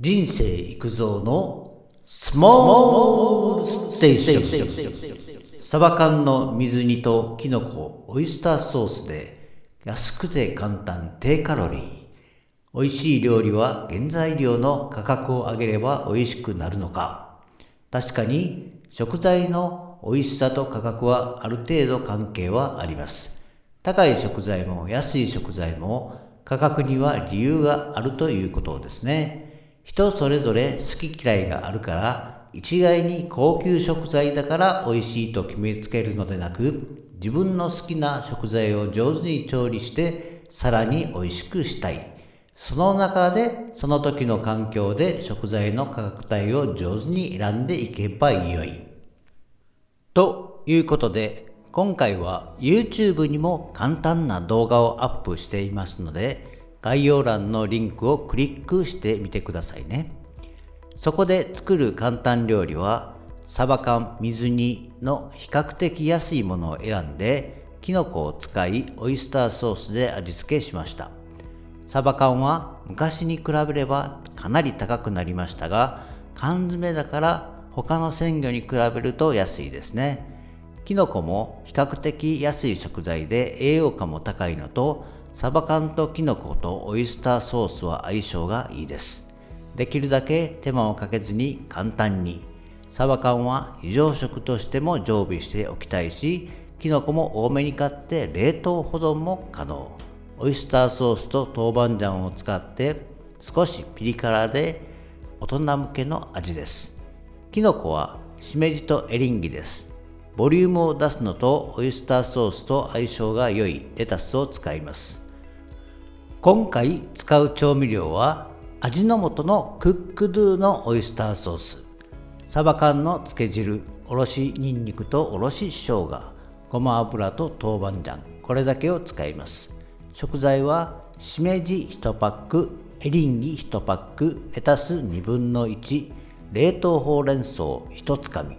人生育造のスモールステーションサバ缶の水煮とキノコオイスターソースで安くて簡単低カロリー。美味しい料理は原材料の価格を上げれば美味しくなるのか。確かに食材の美味しさと価格はある程度関係はあります。高い食材も安い食材も価格には理由があるということですね。人それぞれ好き嫌いがあるから一概に高級食材だから美味しいと決めつけるのでなく自分の好きな食材を上手に調理してさらに美味しくしたい。その中でその時の環境で食材の価格帯を上手に選んでいけばよい。ということで今回は YouTube にも簡単な動画をアップしていますので概要欄のリンクをクリックしてみてくださいね。そこで作る簡単料理は、サバ缶水煮の比較的安いものを選んで、キノコを使いオイスターソースで味付けしました。サバ缶は昔に比べればかなり高くなりましたが、缶詰だから他の鮮魚に比べると安いですね。キノコも比較的安い食材で栄養価も高いのとサバ缶とキノコとオイスターソースは相性がいいです。できるだけ手間をかけずに簡単に。サバ缶は非常食としても常備しておきたいし、キノコも多めに買って冷凍保存も可能。オイスターソースと豆板醤を使って少しピリ辛で大人向けの味です。キノコはしめじとエリンギです。ボリュームを出すのとオイスターソースと相性が良いレタスを使います。今回使う調味料は味の素のクックドゥのオイスターソース、サバ缶の漬け汁、おろしにんにくとおろし生姜、ごま油と豆板醤、これだけを使います。食材はしめじ1パック、エリンギ1パック、レタス1 2、冷凍ほうれん草1つかみ、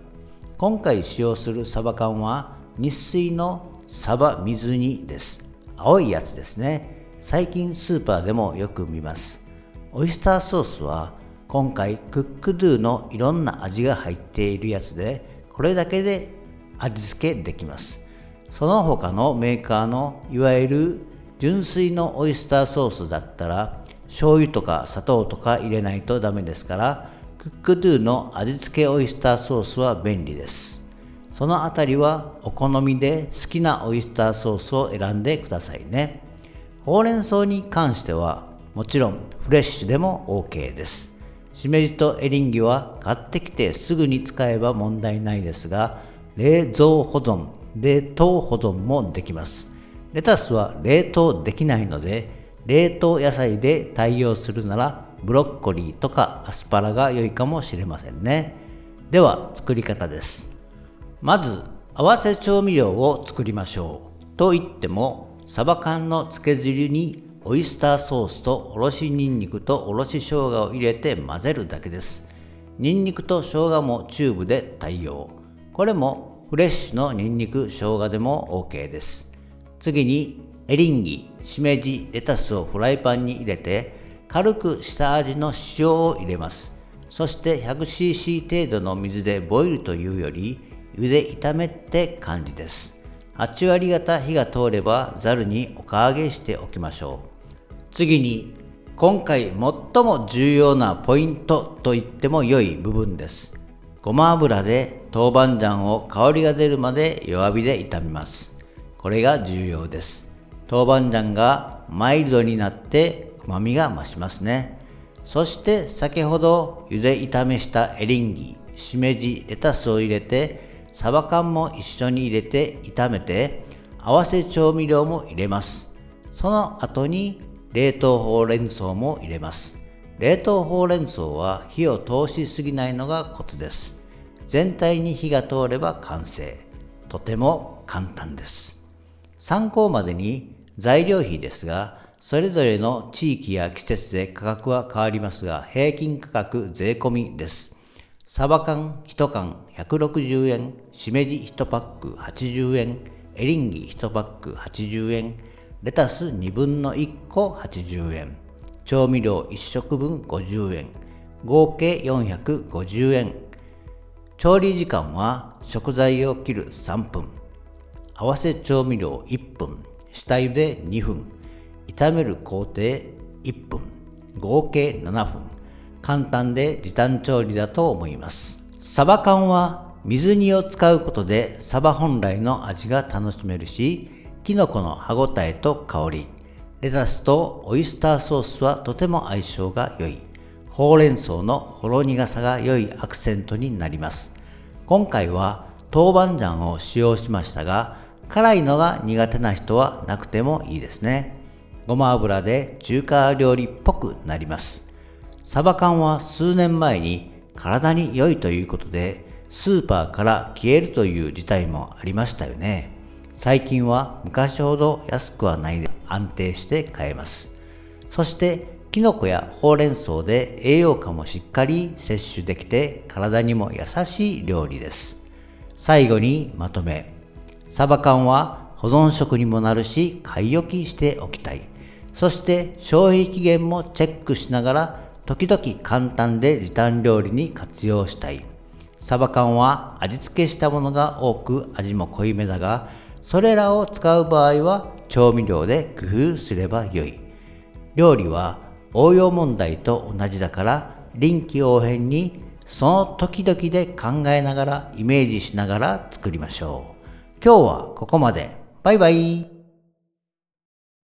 今回使用するサバ缶は日水のサバ水煮です。青いやつですね。最近スーパーでもよく見ます。オイスターソースは今回クックドゥのいろんな味が入っているやつでこれだけで味付けできます。その他のメーカーのいわゆる純粋のオイスターソースだったら醤油とか砂糖とか入れないとダメですからクックドゥの味付けオイスターソースは便利です。そのあたりはお好みで好きなオイスターソースを選んでくださいね。ほうれん草に関してはもちろんフレッシュでも OK です。しめじとエリンギは買ってきてすぐに使えば問題ないですが、冷蔵保存、冷凍保存もできます。レタスは冷凍できないので、冷凍野菜で対応するならブロッコリーとかアスパラが良いかもしれませんね。では作り方です。まず合わせ調味料を作りましょう。と言ってもサバ缶の漬け汁にオイスターソースとおろしにんにくとおろし生姜を入れて混ぜるだけです。にんにくと生姜もチューブで対応。これもフレッシュのにんにく生姜でも OK です。次にエリンギ、しめじ、レタスをフライパンに入れて軽く下味の塩を入れます。そして 100cc 程度の水でボイルというより茹で炒めって感じです。8割方火が通ればざるにおかあげしておきましょう。次に今回最も重要なポイントと言っても良い部分です。ごま油で豆板醤を香りが出るまで弱火で炒めます。これが重要です。豆板醤がマイルドになって旨味が増しますね。そして先ほど茹で炒めしたエリンギ、しめじ、レタスを入れて、サバ缶も一緒に入れて炒めて、合わせ調味料も入れます。その後に冷凍ほうれん草も入れます。冷凍ほうれん草は火を通しすぎないのがコツです。全体に火が通れば完成。とても簡単です。参考までに材料費ですが、それぞれの地域や季節で価格は変わりますが、平均価格税込みです。サバ缶1缶160円、しめじ1パック80円、エリンギ1パック80円、レタス2分の1個80円、調味料1食分50円、合計450円。調理時間は食材を切る3分、合わせ調味料1分、下茹で2分、炒める工程1分、合計7分。簡単で時短調理だと思います。サバ缶は水煮を使うことでサバ本来の味が楽しめるし、キノコの歯ごたえと香り、レタスとオイスターソースはとても相性が良い。ほうれん草のほろ苦さが良いアクセントになります。今回は豆板醤を使用しましたが、辛いのが苦手な人はなくてもいいですね。ごま油で中華料理っぽくなります。サバ缶は数年前に体に良いということで、スーパーから消えるという事態もありましたよね。最近は昔ほど安くはないで安定して買えます。そしてキノコやほうれん草で栄養価もしっかり摂取できて体にも優しい料理です。最後にまとめ。サバ缶は保存食にもなるし買い置きしておきたい。そして消費期限もチェックしながら時々簡単で時短料理に活用したい。サバ缶は味付けしたものが多く味も濃いめだが、それらを使う場合は調味料で工夫すればよい。料理は応用問題と同じだから臨機応変にその時々で考えながらイメージしながら作りましょう。今日はここまで。バイバイ。